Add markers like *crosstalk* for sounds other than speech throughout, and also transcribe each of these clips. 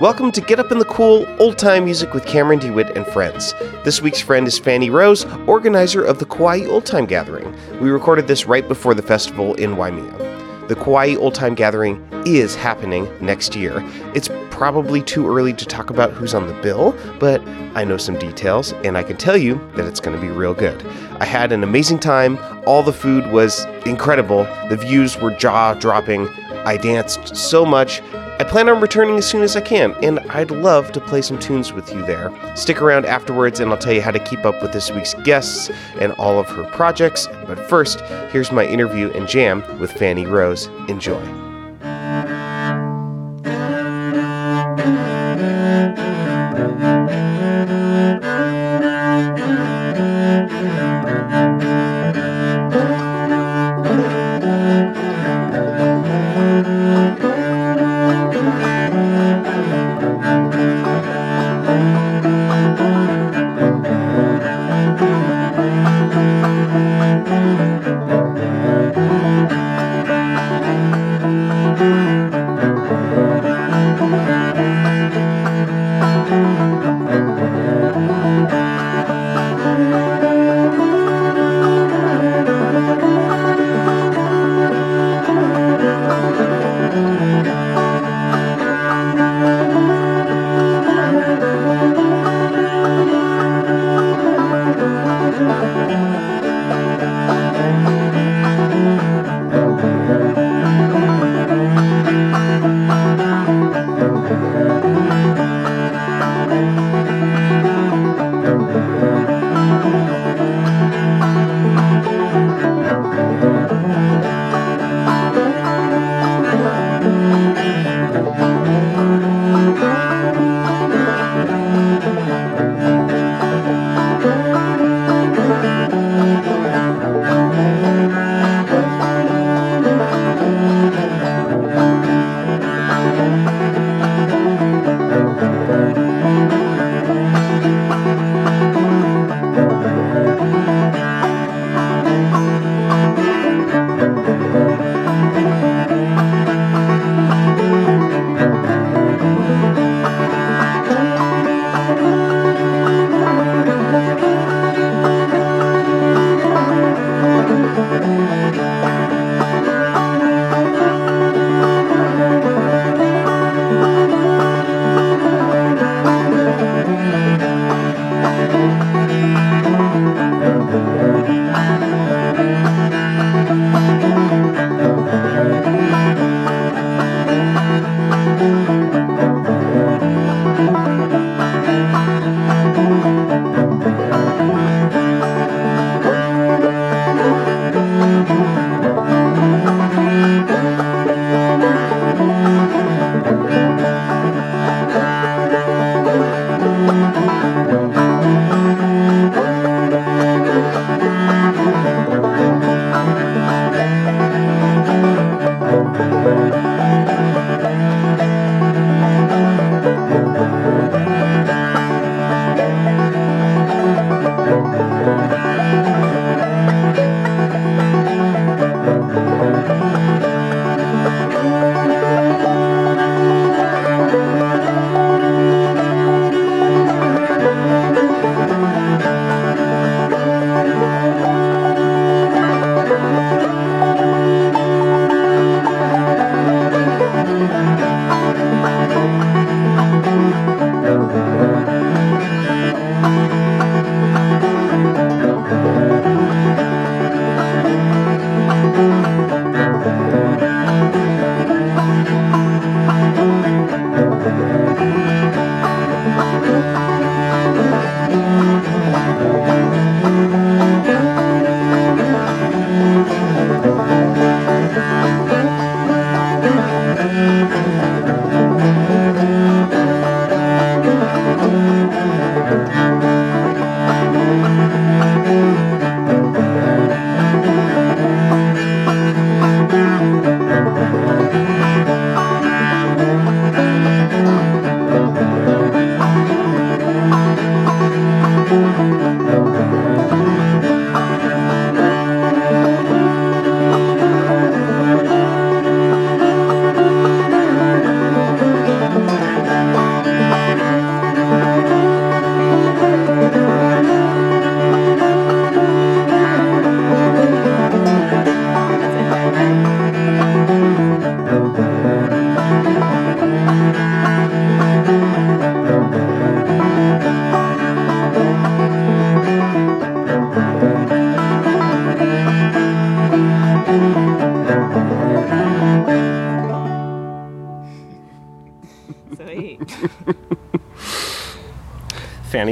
Welcome to Get Up in the Cool Old Time Music with Cameron DeWitt and friends. This week's friend is Fanny Rose, organizer of the Kauai Old Time Gathering. We recorded this right before the festival in Waimea. The Kauai Old Time Gathering is happening next year. It's probably too early to talk about who's on the bill, but I know some details and I can tell you that it's going to be real good. I had an amazing time. All the food was incredible. The views were jaw dropping. I danced so much. I plan on returning as soon as I can, and I'd love to play some tunes with you there. Stick around afterwards, and I'll tell you how to keep up with this week's guests and all of her projects. But first, here's my interview and jam with Fanny Rose. Enjoy.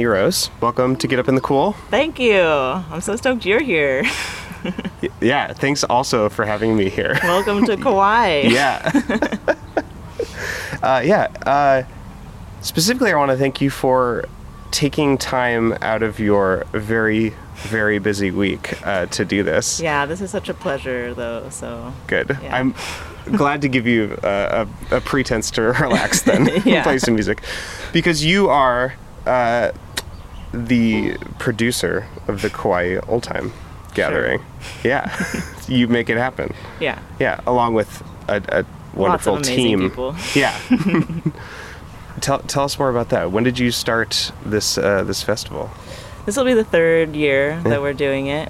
Rose, welcome to Get Up in the Cool. Thank you. I'm so stoked you're here. Yeah, thanks also for having me here. Welcome to *laughs* Kauai. yeah. *laughs* uh, yeah. Uh, specifically, I want to thank you for taking time out of your very, very busy week uh, to do this. Yeah, this is such a pleasure, though. So Good. Yeah. I'm glad to give you a, a, a pretense to *laughs* relax then, Yeah. play some music. Because you are uh, the producer of the Kauai Old Time Gathering. Yeah. *laughs* you make it happen. yeah, Yeah, along with a, a wonderful team. people. *laughs* Yeah. *laughs* tell, tell us more about that. When did you start this uh, this festival? this will be the third year that we're doing it.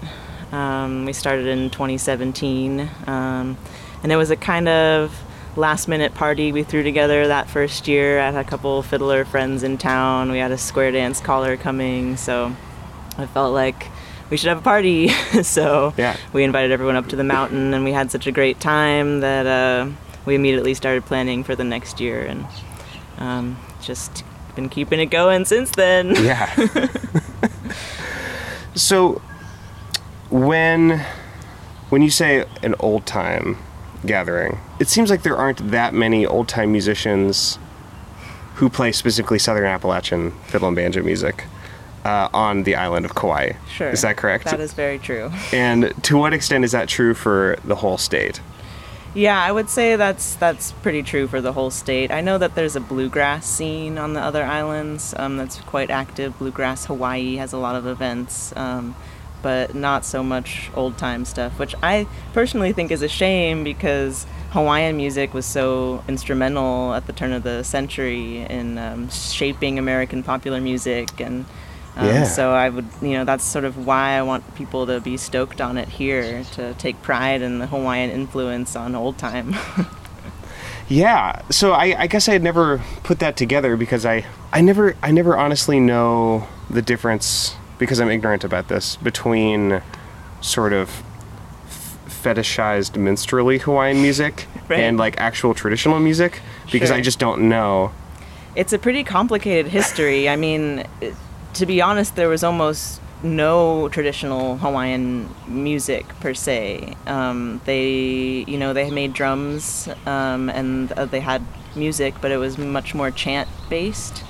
Um, we started in 2017, um, and it was a kind of last minute party we threw together that first year. I had a couple fiddler friends in town. We had a square dance caller coming, so I felt like we should have a party. *laughs* so Yeah. we invited everyone up to the mountain, and we had such a great time that uh, we immediately started planning for the next year, and um, just been keeping it going since then. Yeah. *laughs* so when when you say an old time gathering, it seems like there aren't that many old time musicians who play specifically Southern Appalachian fiddle and banjo music uh, on the island of Kauai. Sure. Is that correct? That is very true. *laughs* And to what extent is that true for the whole state? Yeah, I would say that's that's pretty true for the whole state. I know that there's a bluegrass scene on the other islands um, that's quite active. Bluegrass Hawaii has a lot of events, um, but not so much old time stuff, which I personally think is a shame because Hawaiian music was so instrumental at the turn of the century in um, shaping American popular music and. Um, Yeah. So I would, you know, that's sort of why I want people to be stoked on it here, to take pride in the Hawaiian influence on old time. *laughs* Yeah. So I, I guess I had never put that together because I, I never I never honestly know the difference because I'm ignorant about this between sort of f- fetishized minstrelly Hawaiian music *laughs* Right. and like actual traditional music because I just don't know. it's a pretty complicated history. I mean, to be honest, there was almost no traditional Hawaiian music per se. Um, they, you know, they made drums um, and uh, they had music, but it was much more chant based.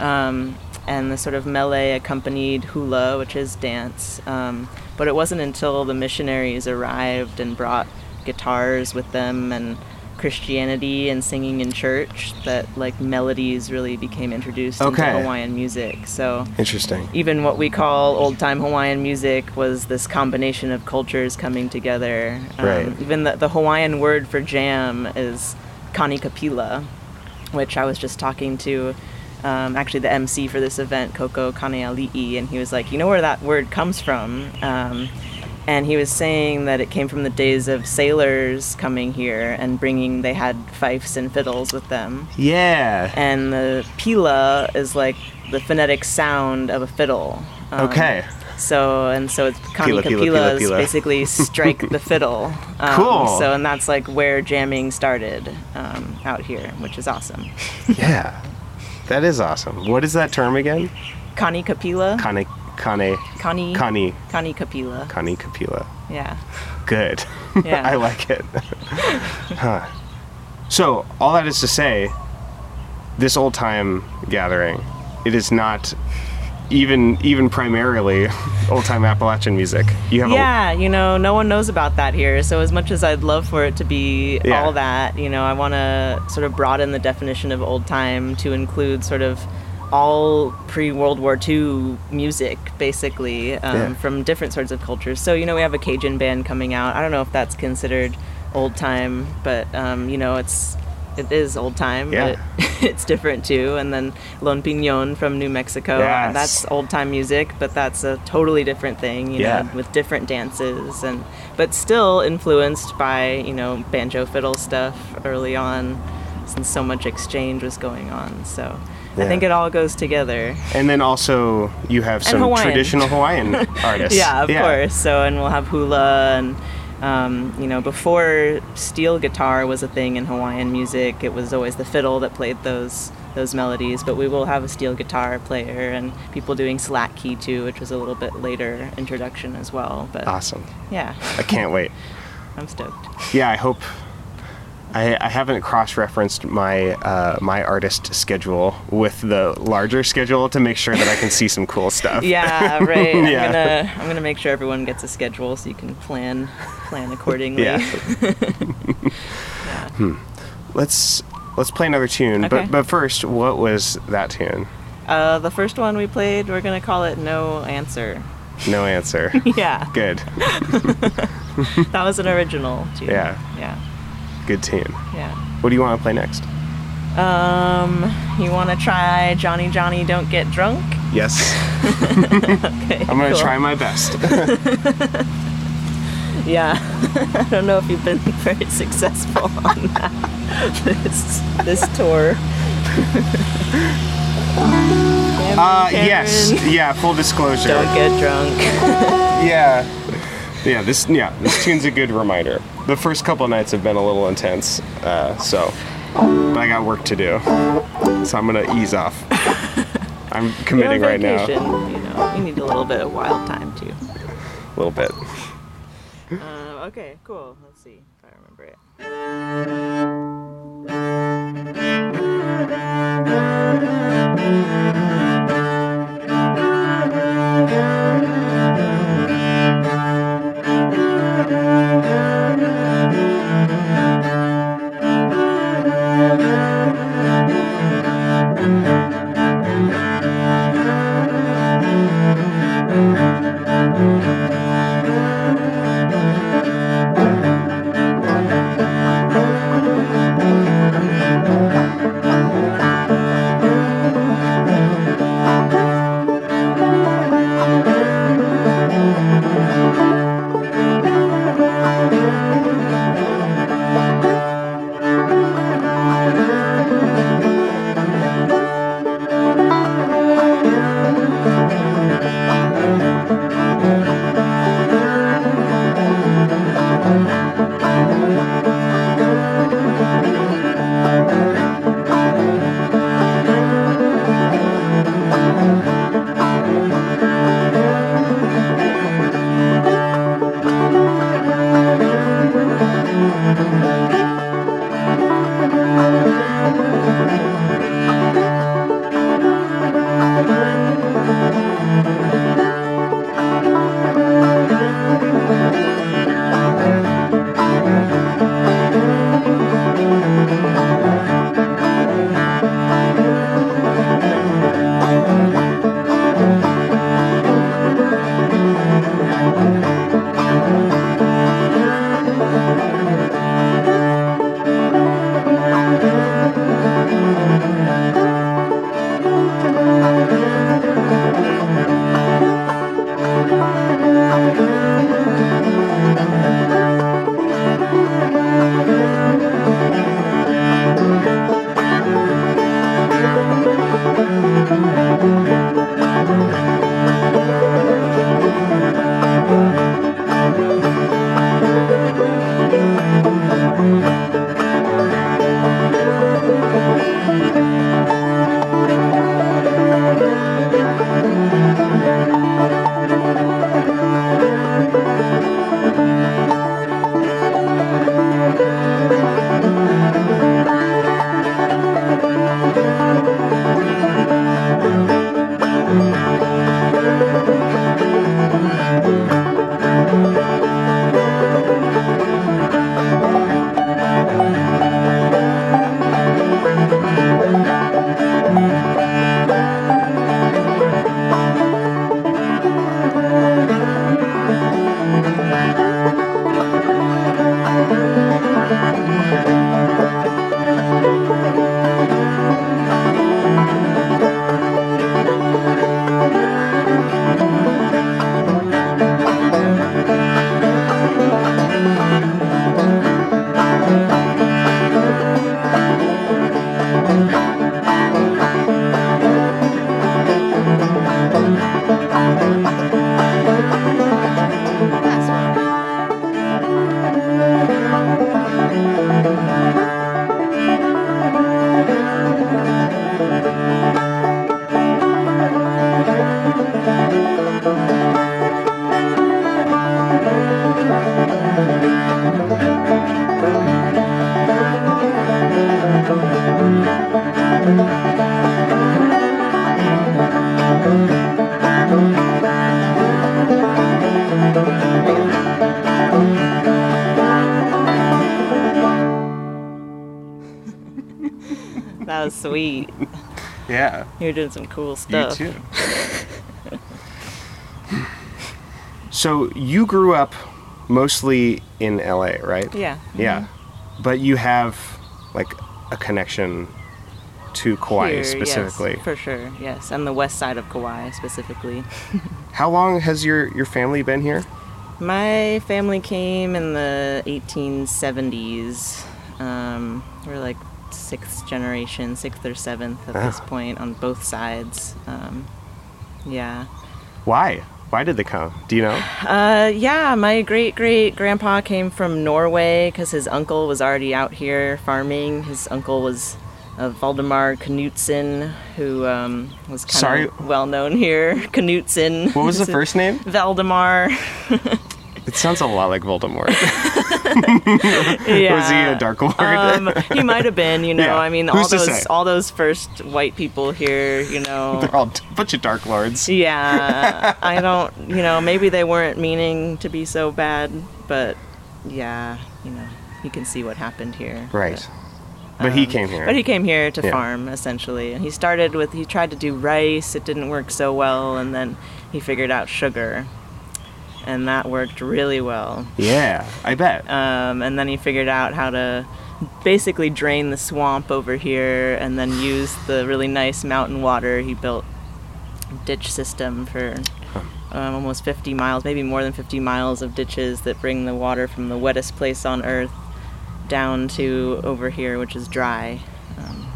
Um, and the sort of mele accompanied hula, which is dance. Um, but it wasn't until the missionaries arrived and brought guitars with them and Christianity and singing in church that like melodies really became introduced Okay. into Hawaiian music. So Interesting. even what we call old time Hawaiian music was this combination of cultures coming together. Um, Right. Even the, the Hawaiian word for jam is kanikapila, which I was just talking to um, actually the MC for this event, Coco Kaneali'i, and he was like, you know where that word comes from? Um, and he was saying that it came from the days of sailors coming here and bringing, they had fifes and fiddles with them Yeah. and the pila is like the phonetic sound of a fiddle. Um, Okay. So and so it's kani pila, kapila is basically strike the *laughs* fiddle. Um, Cool. So and that's like where jamming started um, out here, which is awesome. yeah. That is awesome. What is that term again? Kani kapila. Kane Kane Kani. Kani Kani kapila. Kani Kapila. Yeah. Good. *laughs* Yeah. *laughs* I like it. *laughs* huh. So, all that is to say, this old time gathering, it is not even even primarily *laughs* old time Appalachian music. You have Yeah, you know, no one knows about that here. So as much as I'd love for it to be Yeah. all that, you know, I want to sort of broaden the definition of old time to include sort of all pre World War II music, basically, um, Yeah. from different sorts of cultures. So you know, we have a Cajun band coming out. I don't know if that's considered old time, but um, you know, it's it is old time, Yeah. but *laughs* it's different too. And then Lone Piñon from New Mexico, Yes. that's old time music, but that's a totally different thing, you Yeah. know, with different dances and but still influenced by, you know, banjo fiddle stuff early on since so much exchange was going on. So Yeah. I think it all goes together. And then also you have some Hawaiian. traditional Hawaiian *laughs* artists. Yeah, of course. So and we'll have hula and Um, you know, before steel guitar was a thing in Hawaiian music, it was always the fiddle that played those those melodies. But we will have a steel guitar player and people doing slack key too, which was a little bit later introduction as well. But Awesome. yeah, I can't wait. *laughs* I'm stoked. Yeah, I hope. I, I haven't cross-referenced my uh, my artist schedule with the larger schedule to make sure that I can see some cool stuff. *laughs* Yeah, right. I'm Yeah. gonna I'm gonna make sure everyone gets a schedule so you can plan plan accordingly. Yeah. *laughs* Yeah. Let's let's play another tune. Okay. But but first, what was that tune? Uh, the first one we played, we're gonna call it No Answer. No answer. *laughs* Yeah, Good. that was an original tune. Yeah. Yeah. Good tune. Yeah. What do you want to play next? Um, you want to try Johnny Johnny Don't Get Drunk? Yes. *laughs* Okay. I'm gonna cool. try my best. *laughs* Yeah. *laughs* I don't know if you've been very successful on that this this tour. Cameron, Uh, yes. Yeah. Full disclosure. Don't get drunk. Yeah. Yeah. This. Yeah. This tune's a good reminder. The first couple nights have been a little intense, uh, so. But I got work to do, so I'm gonna ease off. *laughs* I'm You're committing on right now. You know, you need a little bit of wild time too. A little bit. Uh, okay, cool. Let's see if I remember it. Yeah. You were doing some cool stuff. You too. *laughs* so you grew up mostly in LA, right? Yeah. Yeah. Mm-hmm. But you have like a connection to Kauai Here, specifically. Yes, for sure. Yes, and the west side of Kauai specifically. *laughs* How long has your your family been here? My family came in the 1870s. Sixth generation, sixth or seventh at this Ah. point on both sides. Um, yeah. Why? Why did they come? Do you know? Uh, yeah, my great great grandpa came from Norway because his uncle was already out here farming. His uncle was uh, Valdemar Knudsen, who um, was kind of well known here. *laughs* Knudsen. What was the *laughs* first name? Valdemar. *laughs* It sounds a lot like Voldemort. yeah. *laughs* *laughs* Was he a Dark Lord? Um, he might have been, you know. Yeah, I mean, who's all those all those first white people here, you know. *laughs* They're all a bunch of Dark Lords. yeah, I don't, you know, maybe they weren't meaning to be so bad, but yeah, you know, you can see what happened here. Right. But he Um, came here. But he came here to Yeah. farm essentially. And he started with he tried to do rice. It didn't work so well, and then he figured out sugar, and that worked really well. yeah, I bet. Um, and then he figured out how to basically drain the swamp over here, and then use the really nice mountain water. He built a ditch system for. Um, almost 50 miles, maybe more than 50 miles of ditches that bring the water from the wettest place on earth down to over here, which is dry. Um,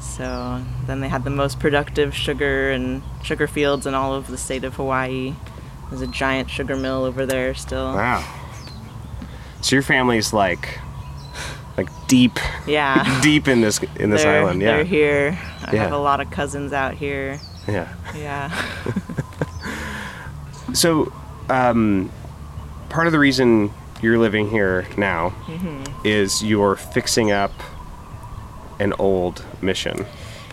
so then they had the most productive sugar and sugar fields in all of the state of Hawaii. There's a giant sugar mill over there still. wow. So your family's like, like deep, Yeah. *laughs* deep in this in this they're, island. Yeah. They're here. I Yeah. have a lot of cousins out here. Yeah. Yeah. *laughs* So, um, part of the reason you're living here now Mm-hmm. is you're fixing up an old mission.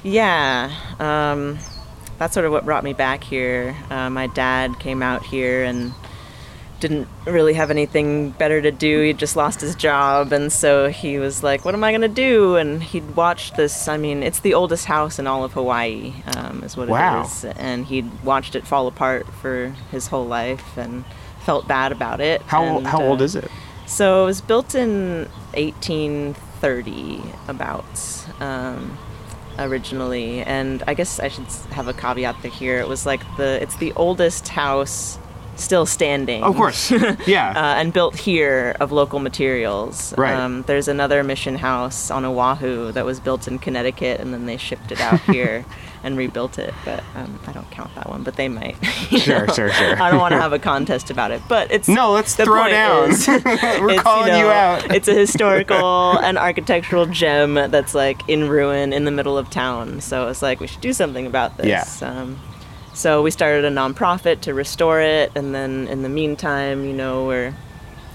yeah. Um, that's sort of what brought me back here. Uh, my dad came out here and didn't really have anything better to do. He just lost his job, and so he was like, "What am I gonna do?" And he'd watched this. I mean, it's the oldest house in all of Hawaii, um, is what Wow. it is. And he'd watched it fall apart for his whole life, and felt bad about it. How and, how old uh, is it? So it was built in 1830, about um, originally, and I guess I should have a caveat here. It was like the it's the oldest house still standing. Of course. *laughs* Yeah. Uh, and built here of local materials. Right. Um, there's another mission house on Oahu that was built in Connecticut, and then they shipped it out *laughs* here and rebuilt it. But um, I don't count that one, but they might. *laughs* Sure, know. sure, sure. I don't want to have a *laughs* contest about it, but it's No, let's throw down. is- *laughs* We're calling you know, out. it's a historical and architectural gem that's like in ruin in the middle of town. So it's like we should do something about this. Yeah. Um, so we started a nonprofit to restore it, and then in the meantime, you know, we're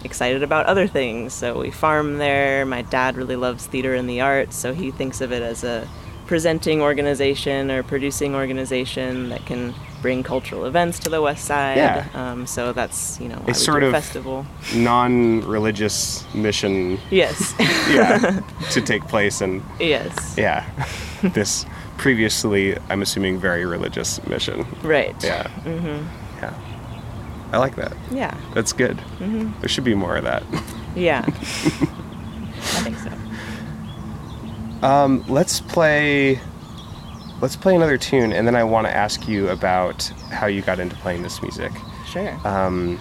excited about other things. So we farm there. My dad really loves theater and the arts, so he thinks of it as a presenting organization or producing organization that can bring cultural events to the west side. Yeah. Um, so that's you know why It's sort a of- festival. Non-religious mission. Yes. *laughs* Yeah. to take place and yes. yeah, *laughs* this previously, I'm assuming, very religious mission. Right. Yeah. Mm-hmm. Yeah. I like that. Yeah. That's good. Mm-hmm. There should be more of that. Yeah. *laughs* I think so. Um, let's play. Let's play another tune, and then I want to ask you about how you got into playing this music. Sure. Um,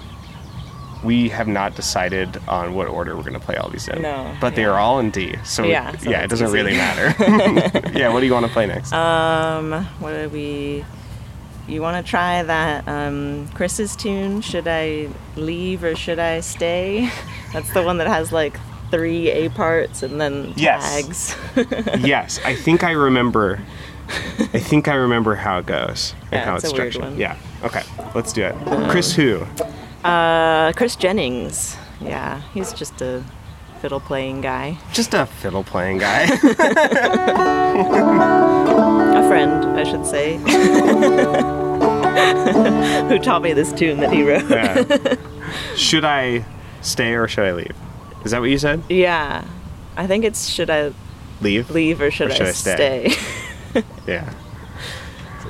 we have not decided on what order we're going to play all these in. No, But they yeah. are all in D. So Yeah, so yeah, it doesn't easy. really matter. *laughs* *laughs* yeah, what do you want to play next? Um, what do we? You want to try that um, Chris's tune? Should I leave or should I stay? *laughs* That's the one that has like three A parts and then Yes. tags. *laughs* yes, I think I remember. I think I remember how it goes and Yeah, how it's it's structured. Yeah. Okay, let's do it. Chris, who? uh, Chris Jennings. Yeah, he's just a fiddle playing guy. Just a fiddle playing guy. *laughs* *laughs* A friend, I should say. Who taught me this tune that he wrote. Yeah. Should I stay or should I leave? Is that what you said? Yeah, I think it's should I Leave? leave or should, Or should I, I stay? stay? *laughs* *laughs* Yeah.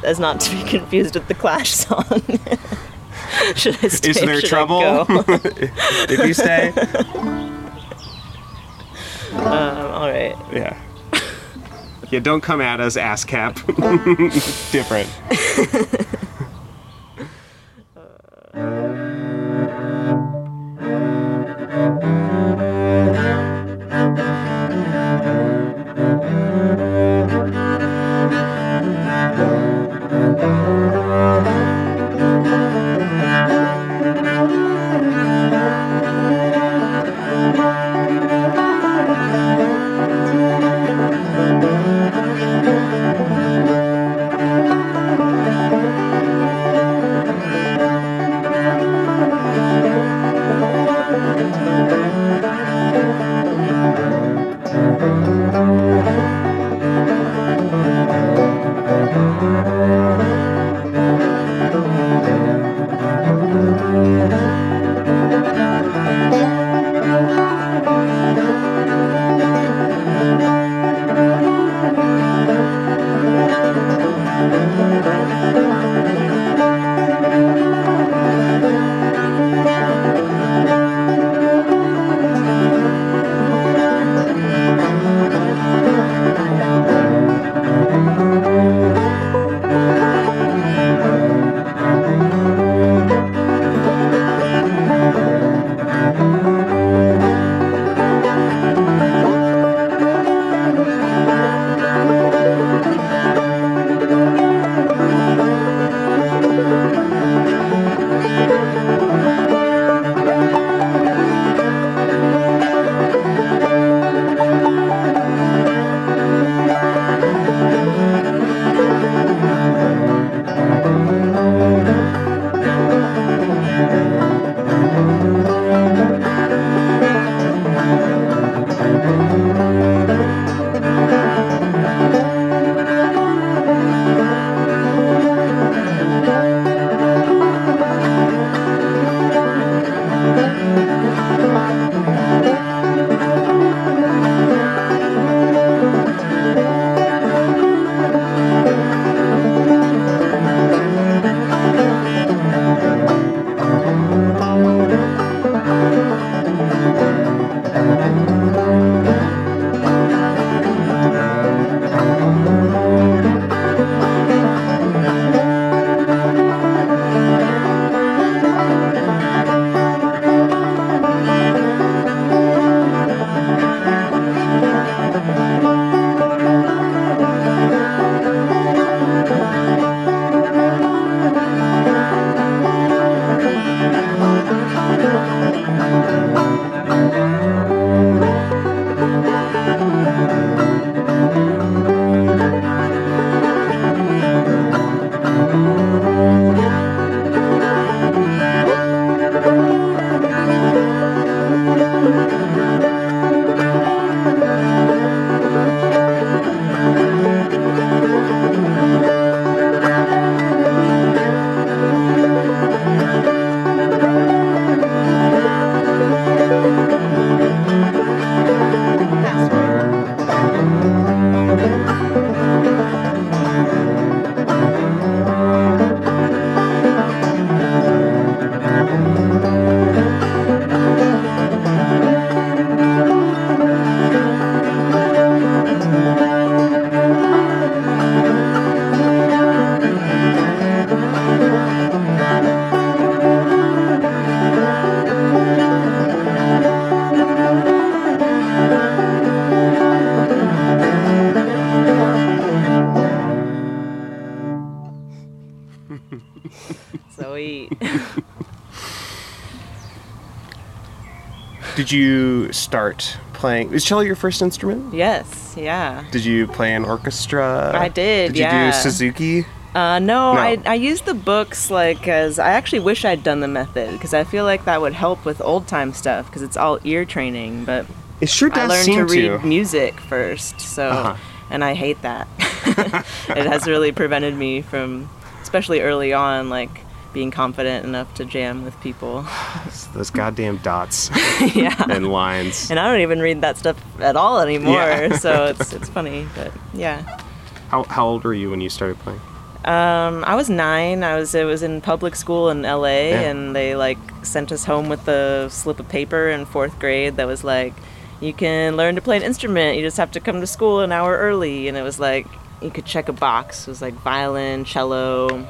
As not to be confused with the Clash song. *laughs* should I stay? Is there trouble if you stay? um, all right. Yeah. Yeah, don't come at us, ASCAP. Different. Did you start playing? Is cello your first instrument? yes, yeah. Did you play an orchestra? I did, Did you yeah. do Suzuki? Uh, no, No. I, I used the books like as I actually wish I'd done the method because I feel like that would help with old time stuff because it's all ear training. But It sure does I learned seem to read music first, so Uh-huh. and I hate that. *laughs* *laughs* it has really prevented me from, especially early on, like being confident enough to jam with people. *sighs* Those goddamn dots *laughs* yeah. and lines. And I don't even read that stuff at all anymore, Yeah. *laughs* so it's it's funny, but yeah. How, how old were you when you started playing? Um, I was nine. I was it was in public school in L.A. Yeah. and they like sent us home with a slip of paper in fourth grade that was like, you can learn to play an instrument. You just have to come to school an hour early, and it was like you could check a box. It was like violin, cello,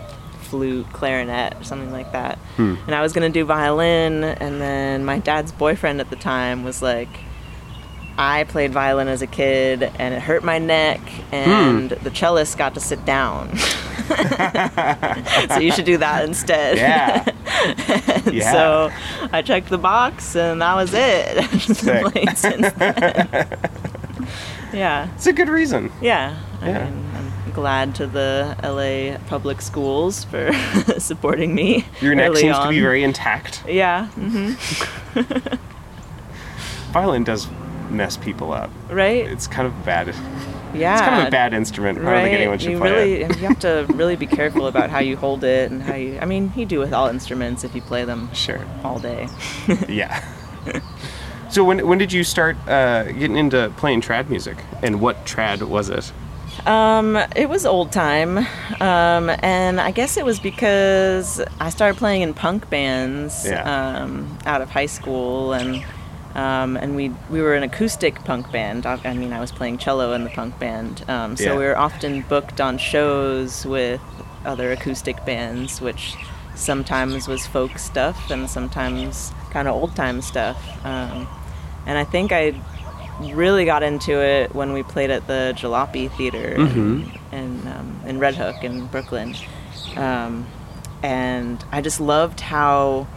flute, clarinet, or something like that. Hmm. And I was gonna do violin, and then my dad's boyfriend at the time was like. I played violin as a kid and it hurt my neck, and the cellist got to sit down. *laughs* so you should do that *laughs* instead. Yeah. *laughs* Yeah. So I checked the box and that was it. I've just been Sick. since then. yeah. It's a good reason. Yeah. I Yeah. mean, glad to the LA public schools for *laughs* supporting me. Your neck seems to be very intact. Yeah. hmm *laughs* Violin does mess people up. Right? It's kind of bad. Yeah. It's kind of a bad instrument. I don't think anyone should you play really it. you have to *laughs* really be careful about how you hold it and how you I mean you do with all instruments if you play them Sure. all day. Yeah. so when when did you start uh, getting into playing trad music, and what trad was it? Um, it was old time, um, and I guess it was because I started playing in punk bands Yeah. um, out of high school, and um, and we we were an acoustic punk band. I, I mean, I was playing cello in the punk band, um, so Yeah. we were often booked on shows with other acoustic bands, which sometimes was folk stuff and sometimes kind of old time stuff. Um, and I think I really got into it when we played at the Jalopy Theater in, in, um, in Red Hook in Brooklyn. Um, and I just loved how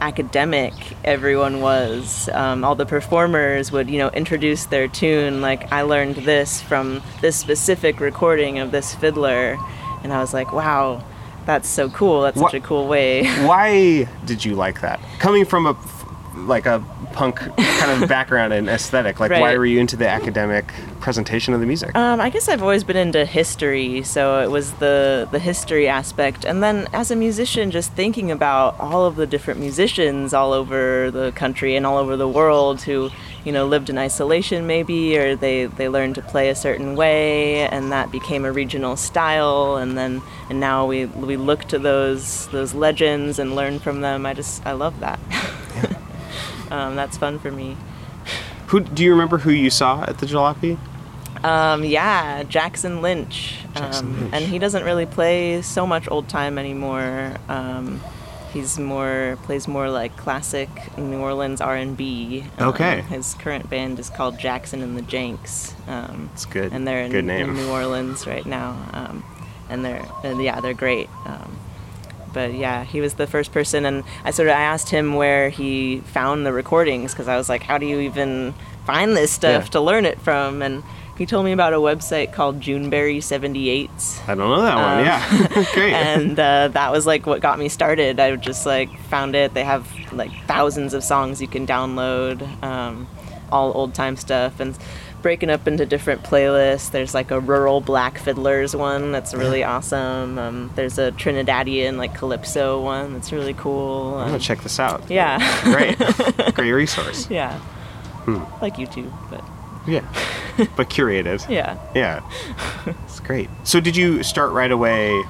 academic everyone was. Um, all the performers would, you know, introduce their tune like, I learned this from this specific recording of this fiddler. And I was like, wow, that's so cool. That's What- such a cool way. *laughs* Why did you like that? Coming from a like a punk kind of *laughs* background and aesthetic, like why were you into the academic presentation of the music? Um, I guess I've always been into history, so it was the the history aspect, and then as a musician, just thinking about all of the different musicians all over the country and all over the world who, you know, lived in isolation maybe, or they they learned to play a certain way, and that became a regional style, and then and now we we look to those those legends and learn from them. I just I love that. *laughs* um, that's fun for me. Who do you remember who you saw at the Jalopy? Um, yeah, Jackson Lynch. Jackson um, Lynch. And he doesn't really play so much old time anymore. Um, he's more plays more like classic New Orleans R and B. Um, Okay. His current band is called Jackson and the Janks. Um, It's good. and they're in, in New Orleans right now. Um, and they're yeah, they're great. Um, but yeah, he was the first person, and I sort of I asked him where he found the recordings because I was like, how do you even find this stuff Yeah. to learn it from? And he told me about a website called Juneberry 78s. I don't know that one. Um, Yeah, *laughs* great. *laughs* and uh, that was like what got me started. I just like found it. They have like thousands of songs you can download, um, all old time stuff, and breaking up into different playlists. There's like a rural black fiddlers one that's really *laughs* awesome. Um, there's a Trinidadian like calypso one that's really cool. I'm Um, gonna check this out. yeah, Great, *laughs* great resource. yeah, Hmm. like YouTube, but Yeah, *laughs* but curated. yeah. Yeah, it's great. So did you start right away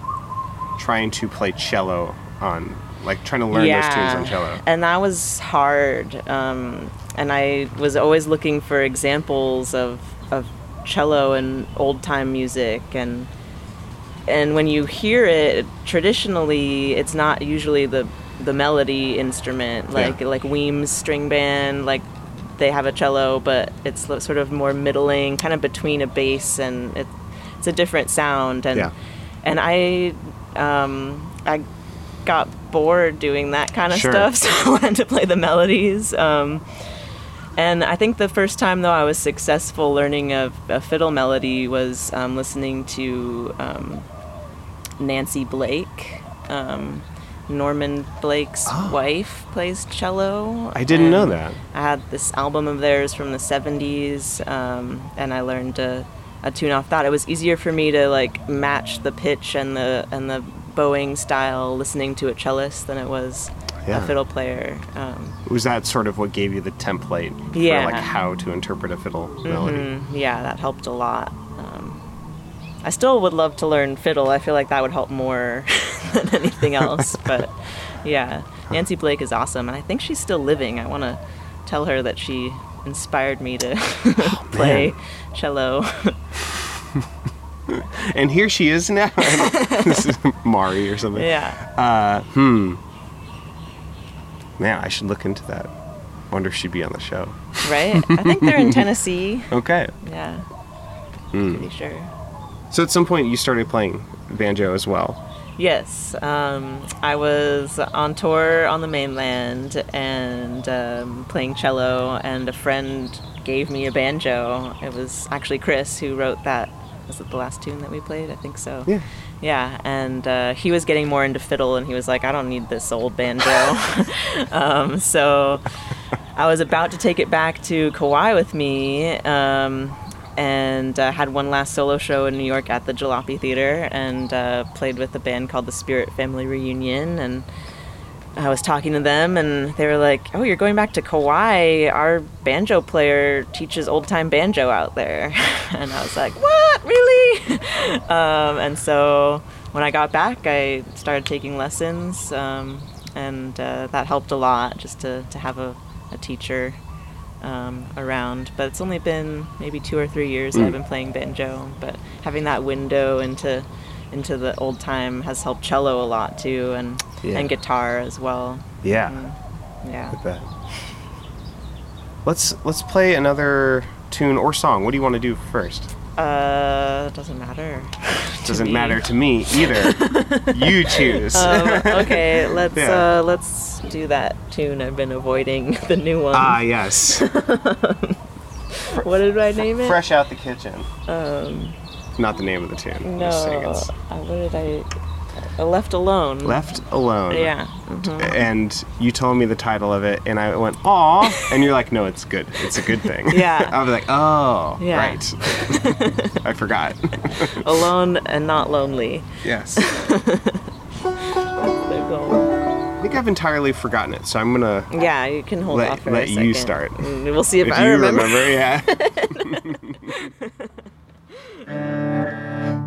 trying to play cello on, like trying to learn those tunes on cello? And that was hard. Um, and I was always looking for examples of, of cello and old time music and and when you hear it traditionally it's not usually the the melody instrument like Yeah. like Weems string band like they have a cello but it's sort of more middling kind of between a bass and it, it's a different sound and Yeah. and I um, I got bored doing that kind of Sure. stuff *laughs* so I wanted to play the melodies um, and I think the first time though I was successful learning a, a fiddle melody was um, listening to um, Nancy Blake. Um, Norman Blake's Oh. wife plays cello. I didn't know that. I had this album of theirs from the 70s, um, and I learned a, a tune off that. It was easier for me to like match the pitch and the and the bowing style listening to a cellist than it was Yeah. a fiddle player. Um, Was that sort of what gave you the template Yeah. for like how to interpret a fiddle melody? mm, yeah, that helped a lot. Um, I still would love to learn fiddle. I feel like that would help more *laughs* than anything else. *laughs* but yeah, Nancy Blake is awesome, and I think she's still living. I want to tell her that she inspired me to *laughs* play cello. And here she is now. this is Mari or something. yeah. Uh, hmm. Man, I should look into that. Wonder if she'd be on the show. Right? I think they're in *laughs* Tennessee. Okay. Yeah. Hmm. Pretty sure. So at some point you started playing banjo as well. Yes. Um, I was on tour on the mainland and um, playing cello, and a friend gave me a banjo. It was actually Chris who wrote that. Was it the last tune that we played? I think so. Yeah. Yeah, and uh, he was getting more into fiddle, and he was like, "I don't need this old banjo." *laughs* um, so I was about to take it back to Kauai with me, um, and uh, had one last solo show in New York at the Jalopy Theater, and uh, played with a band called the Spirit Family Reunion, and I was talking to them, and they were like, "Oh, you're going back to Kauai? Our banjo player teaches old time banjo out there." *laughs* and I was like, "What? Really?" *laughs* um, and so when I got back, I started taking lessons, um, and uh, that helped a lot just to, to have a, a teacher um, around. But it's only been maybe two or three years that I've been playing banjo. But having that window into into the old time has helped cello a lot too, and Yeah. and guitar as well. Yeah. Yeah. I bet. Let's let's play another tune or song. What do you want to do first? Uh, doesn't matter. *laughs* Doesn't me. matter to me either. *laughs* you choose. Um, okay, let's Yeah. uh, let's do that tune I've been avoiding. *laughs* The new one. ah, yes. what did I name it? Fresh out the kitchen. Um, Not the name of the tune. no. I'm just saying Uh, what did I? Uh, left alone. Left Alone. Yeah. mhm. And you told me the title of it, and I went, "Aw," and you're like, "No, it's good. It's a good thing." Yeah. *laughs* I was like, "Oh, Yeah. right." *laughs* I forgot. *laughs* Alone and not lonely. yes. I think I've entirely forgotten it, so I'm gonna. Yeah, you can hold Let- off for let you start. Mm, We'll see if, If I you remember. remember, yeah. Thank you.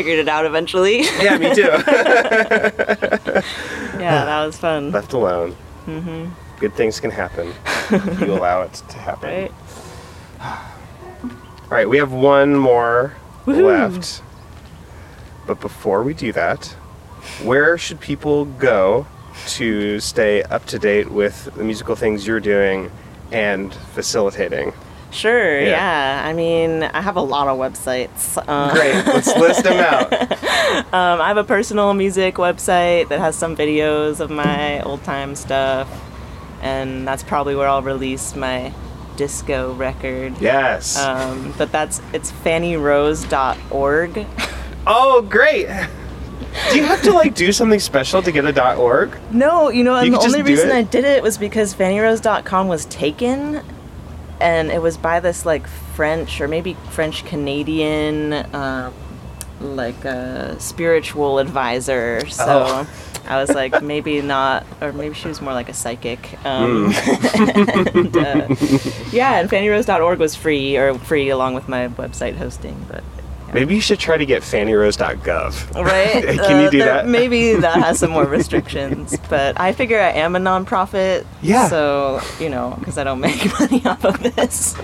Figured it out eventually. *laughs* Yeah, me too. *laughs* *laughs* yeah, that was fun. Left alone. Mm-hmm. Good things can happen. if you allow it to happen. Right? All right, we have one more left. But before we do that, where should people go to stay up to date with the musical things you're doing and facilitating? Sure, Yeah. yeah. I mean, I have a lot of websites. Um, Great, let's list them out. *laughs* Um, I have a personal music website that has some videos of my old time stuff, and that's probably where I'll release my disco record. Yes. Um, but that's it's fannyrose.org. oh, great. Do you have to like do something special to get a .org? No, you know, and the only reason? I did it was because fannyrose.com was taken, and it was by this like French or maybe French Canadian, uh, like a spiritual advisor. So Oh. I was like, maybe not, or maybe she was more like a psychic. Um, Hmm. *laughs* and, uh, yeah, and fannyrose.org was free, or free along with my website hosting, but. Maybe you should try to get fannyrose.gov. Right? *laughs* Can you Uh, do there- that? Maybe that has some more *laughs* restrictions, but I figure I am a nonprofit. Yeah. So, you know, because I don't *laughs* make money off of this.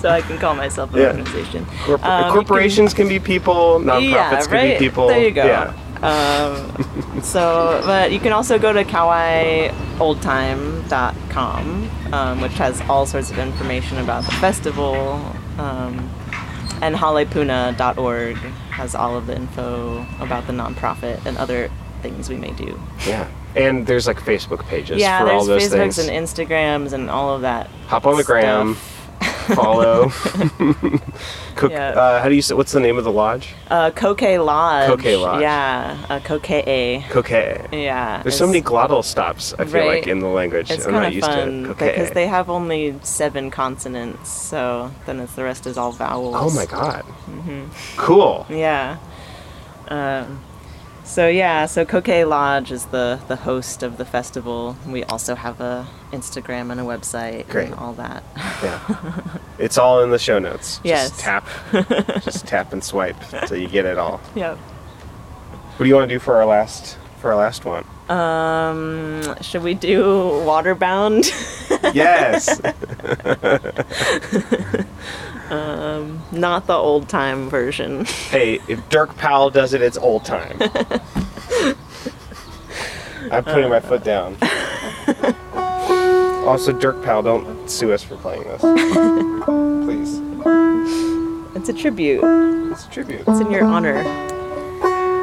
so I can call myself an Yeah. organization. Um, you corporations can, be people, nonprofits yeah, can right? be people. There you go. Yeah. Um, so, but you can also go to kauaioldtime.com, um, which has all sorts of information about the festival. Um, and halepuna.org has all of the info about the nonprofit and other things we may do. Yeah. And there's like Facebook pages yeah, for all there's those Facebooks things. and Instagrams and all of that. Hop on the gram, stuff. Follow. *laughs* Cook. Yeah. Uh, how do you say? What's the name of the lodge? Uh, Kokee Lodge. Kokee Lodge. Yeah, uh, Kokee. Kokee. Yeah. There's so many glottal stops. I feel Right. like in the language. It's I'm not used fun to it. because they have only seven consonants, so then it's the rest is all vowels. Oh my god. Mm-hmm. Cool. Yeah. Um, so yeah, so Kokee Lodge is the the host of the festival. We also have a Instagram and a website Great. and all that. Yeah. it's all in the show notes. Yes. Just tap. *laughs* just tap and swipe until you get it all. yep. What do you want to do for our last for our last one? Um, should we do Waterbound? Yes. *laughs* *laughs* Um, not the old time version. hey, if Dirk Powell does it, it's old time. *laughs* I'm putting my uh. foot down. Also, Dirk Powell, don't sue us for playing this. Please. It's a tribute. It's a tribute. It's in your honor.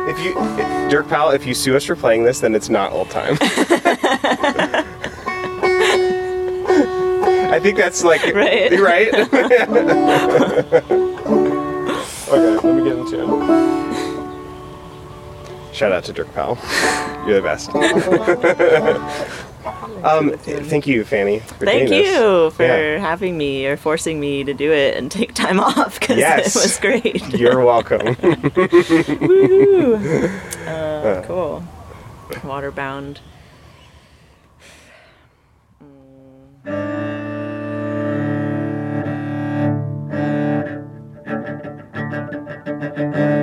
If you, if, Dirk Powell, if you sue us for playing this, then it's not old time. *laughs* I think that's like *laughs* Right. *laughs* Right. *laughs* okay, let me get into it. Shout out to Dirk Powell. You're the best. um, thank you, Fanny. For Thank doing you this. for Yeah. having me or forcing me to do it and take time off because Yes. it was great. You're welcome. Woo! Uh, cool. Waterbound. Out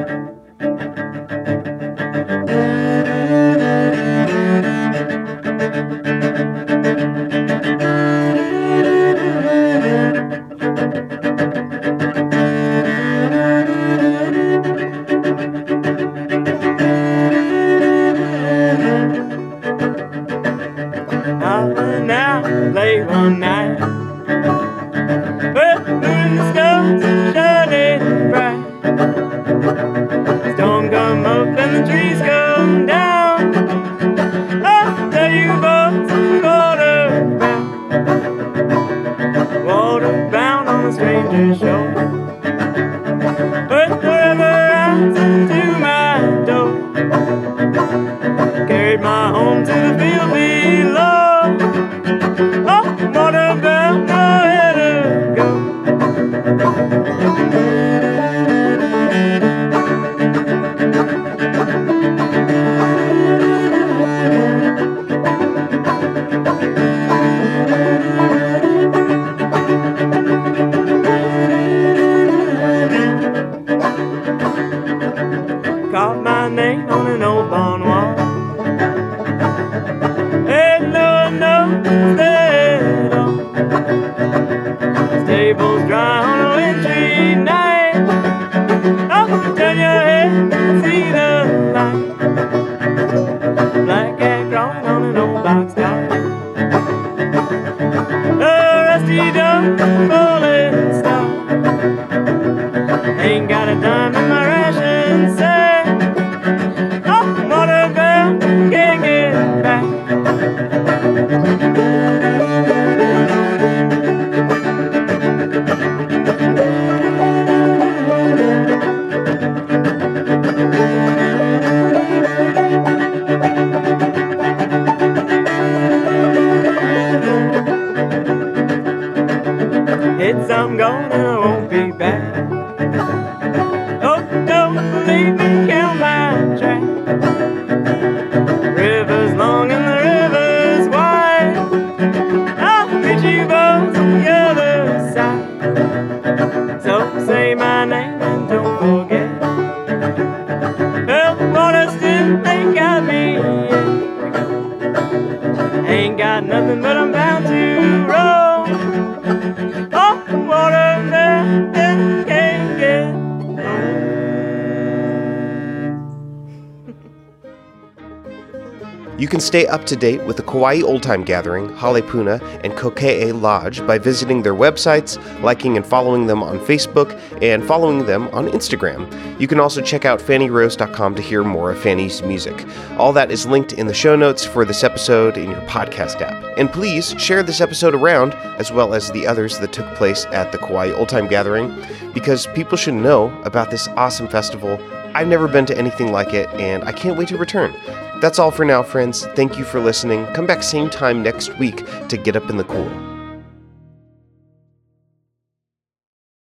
stranger's shore. Stay up to date with the Kauai Old Time Gathering, Halepuna, and Kokee Lodge by visiting their websites, liking and following them on Facebook, and following them on Instagram. You can also check out FannyRose.com to hear more of Fanny's music. All that is linked in the show notes for this episode in your podcast app. And please share this episode around, as well as the others that took place at the Kauai Old Time Gathering, because people should know about this awesome festival. I've never been to anything like it, and I can't wait to return. That's all for now, friends. Thank you for listening. Come back same time next week to get up in the cool.